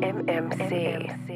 MMC.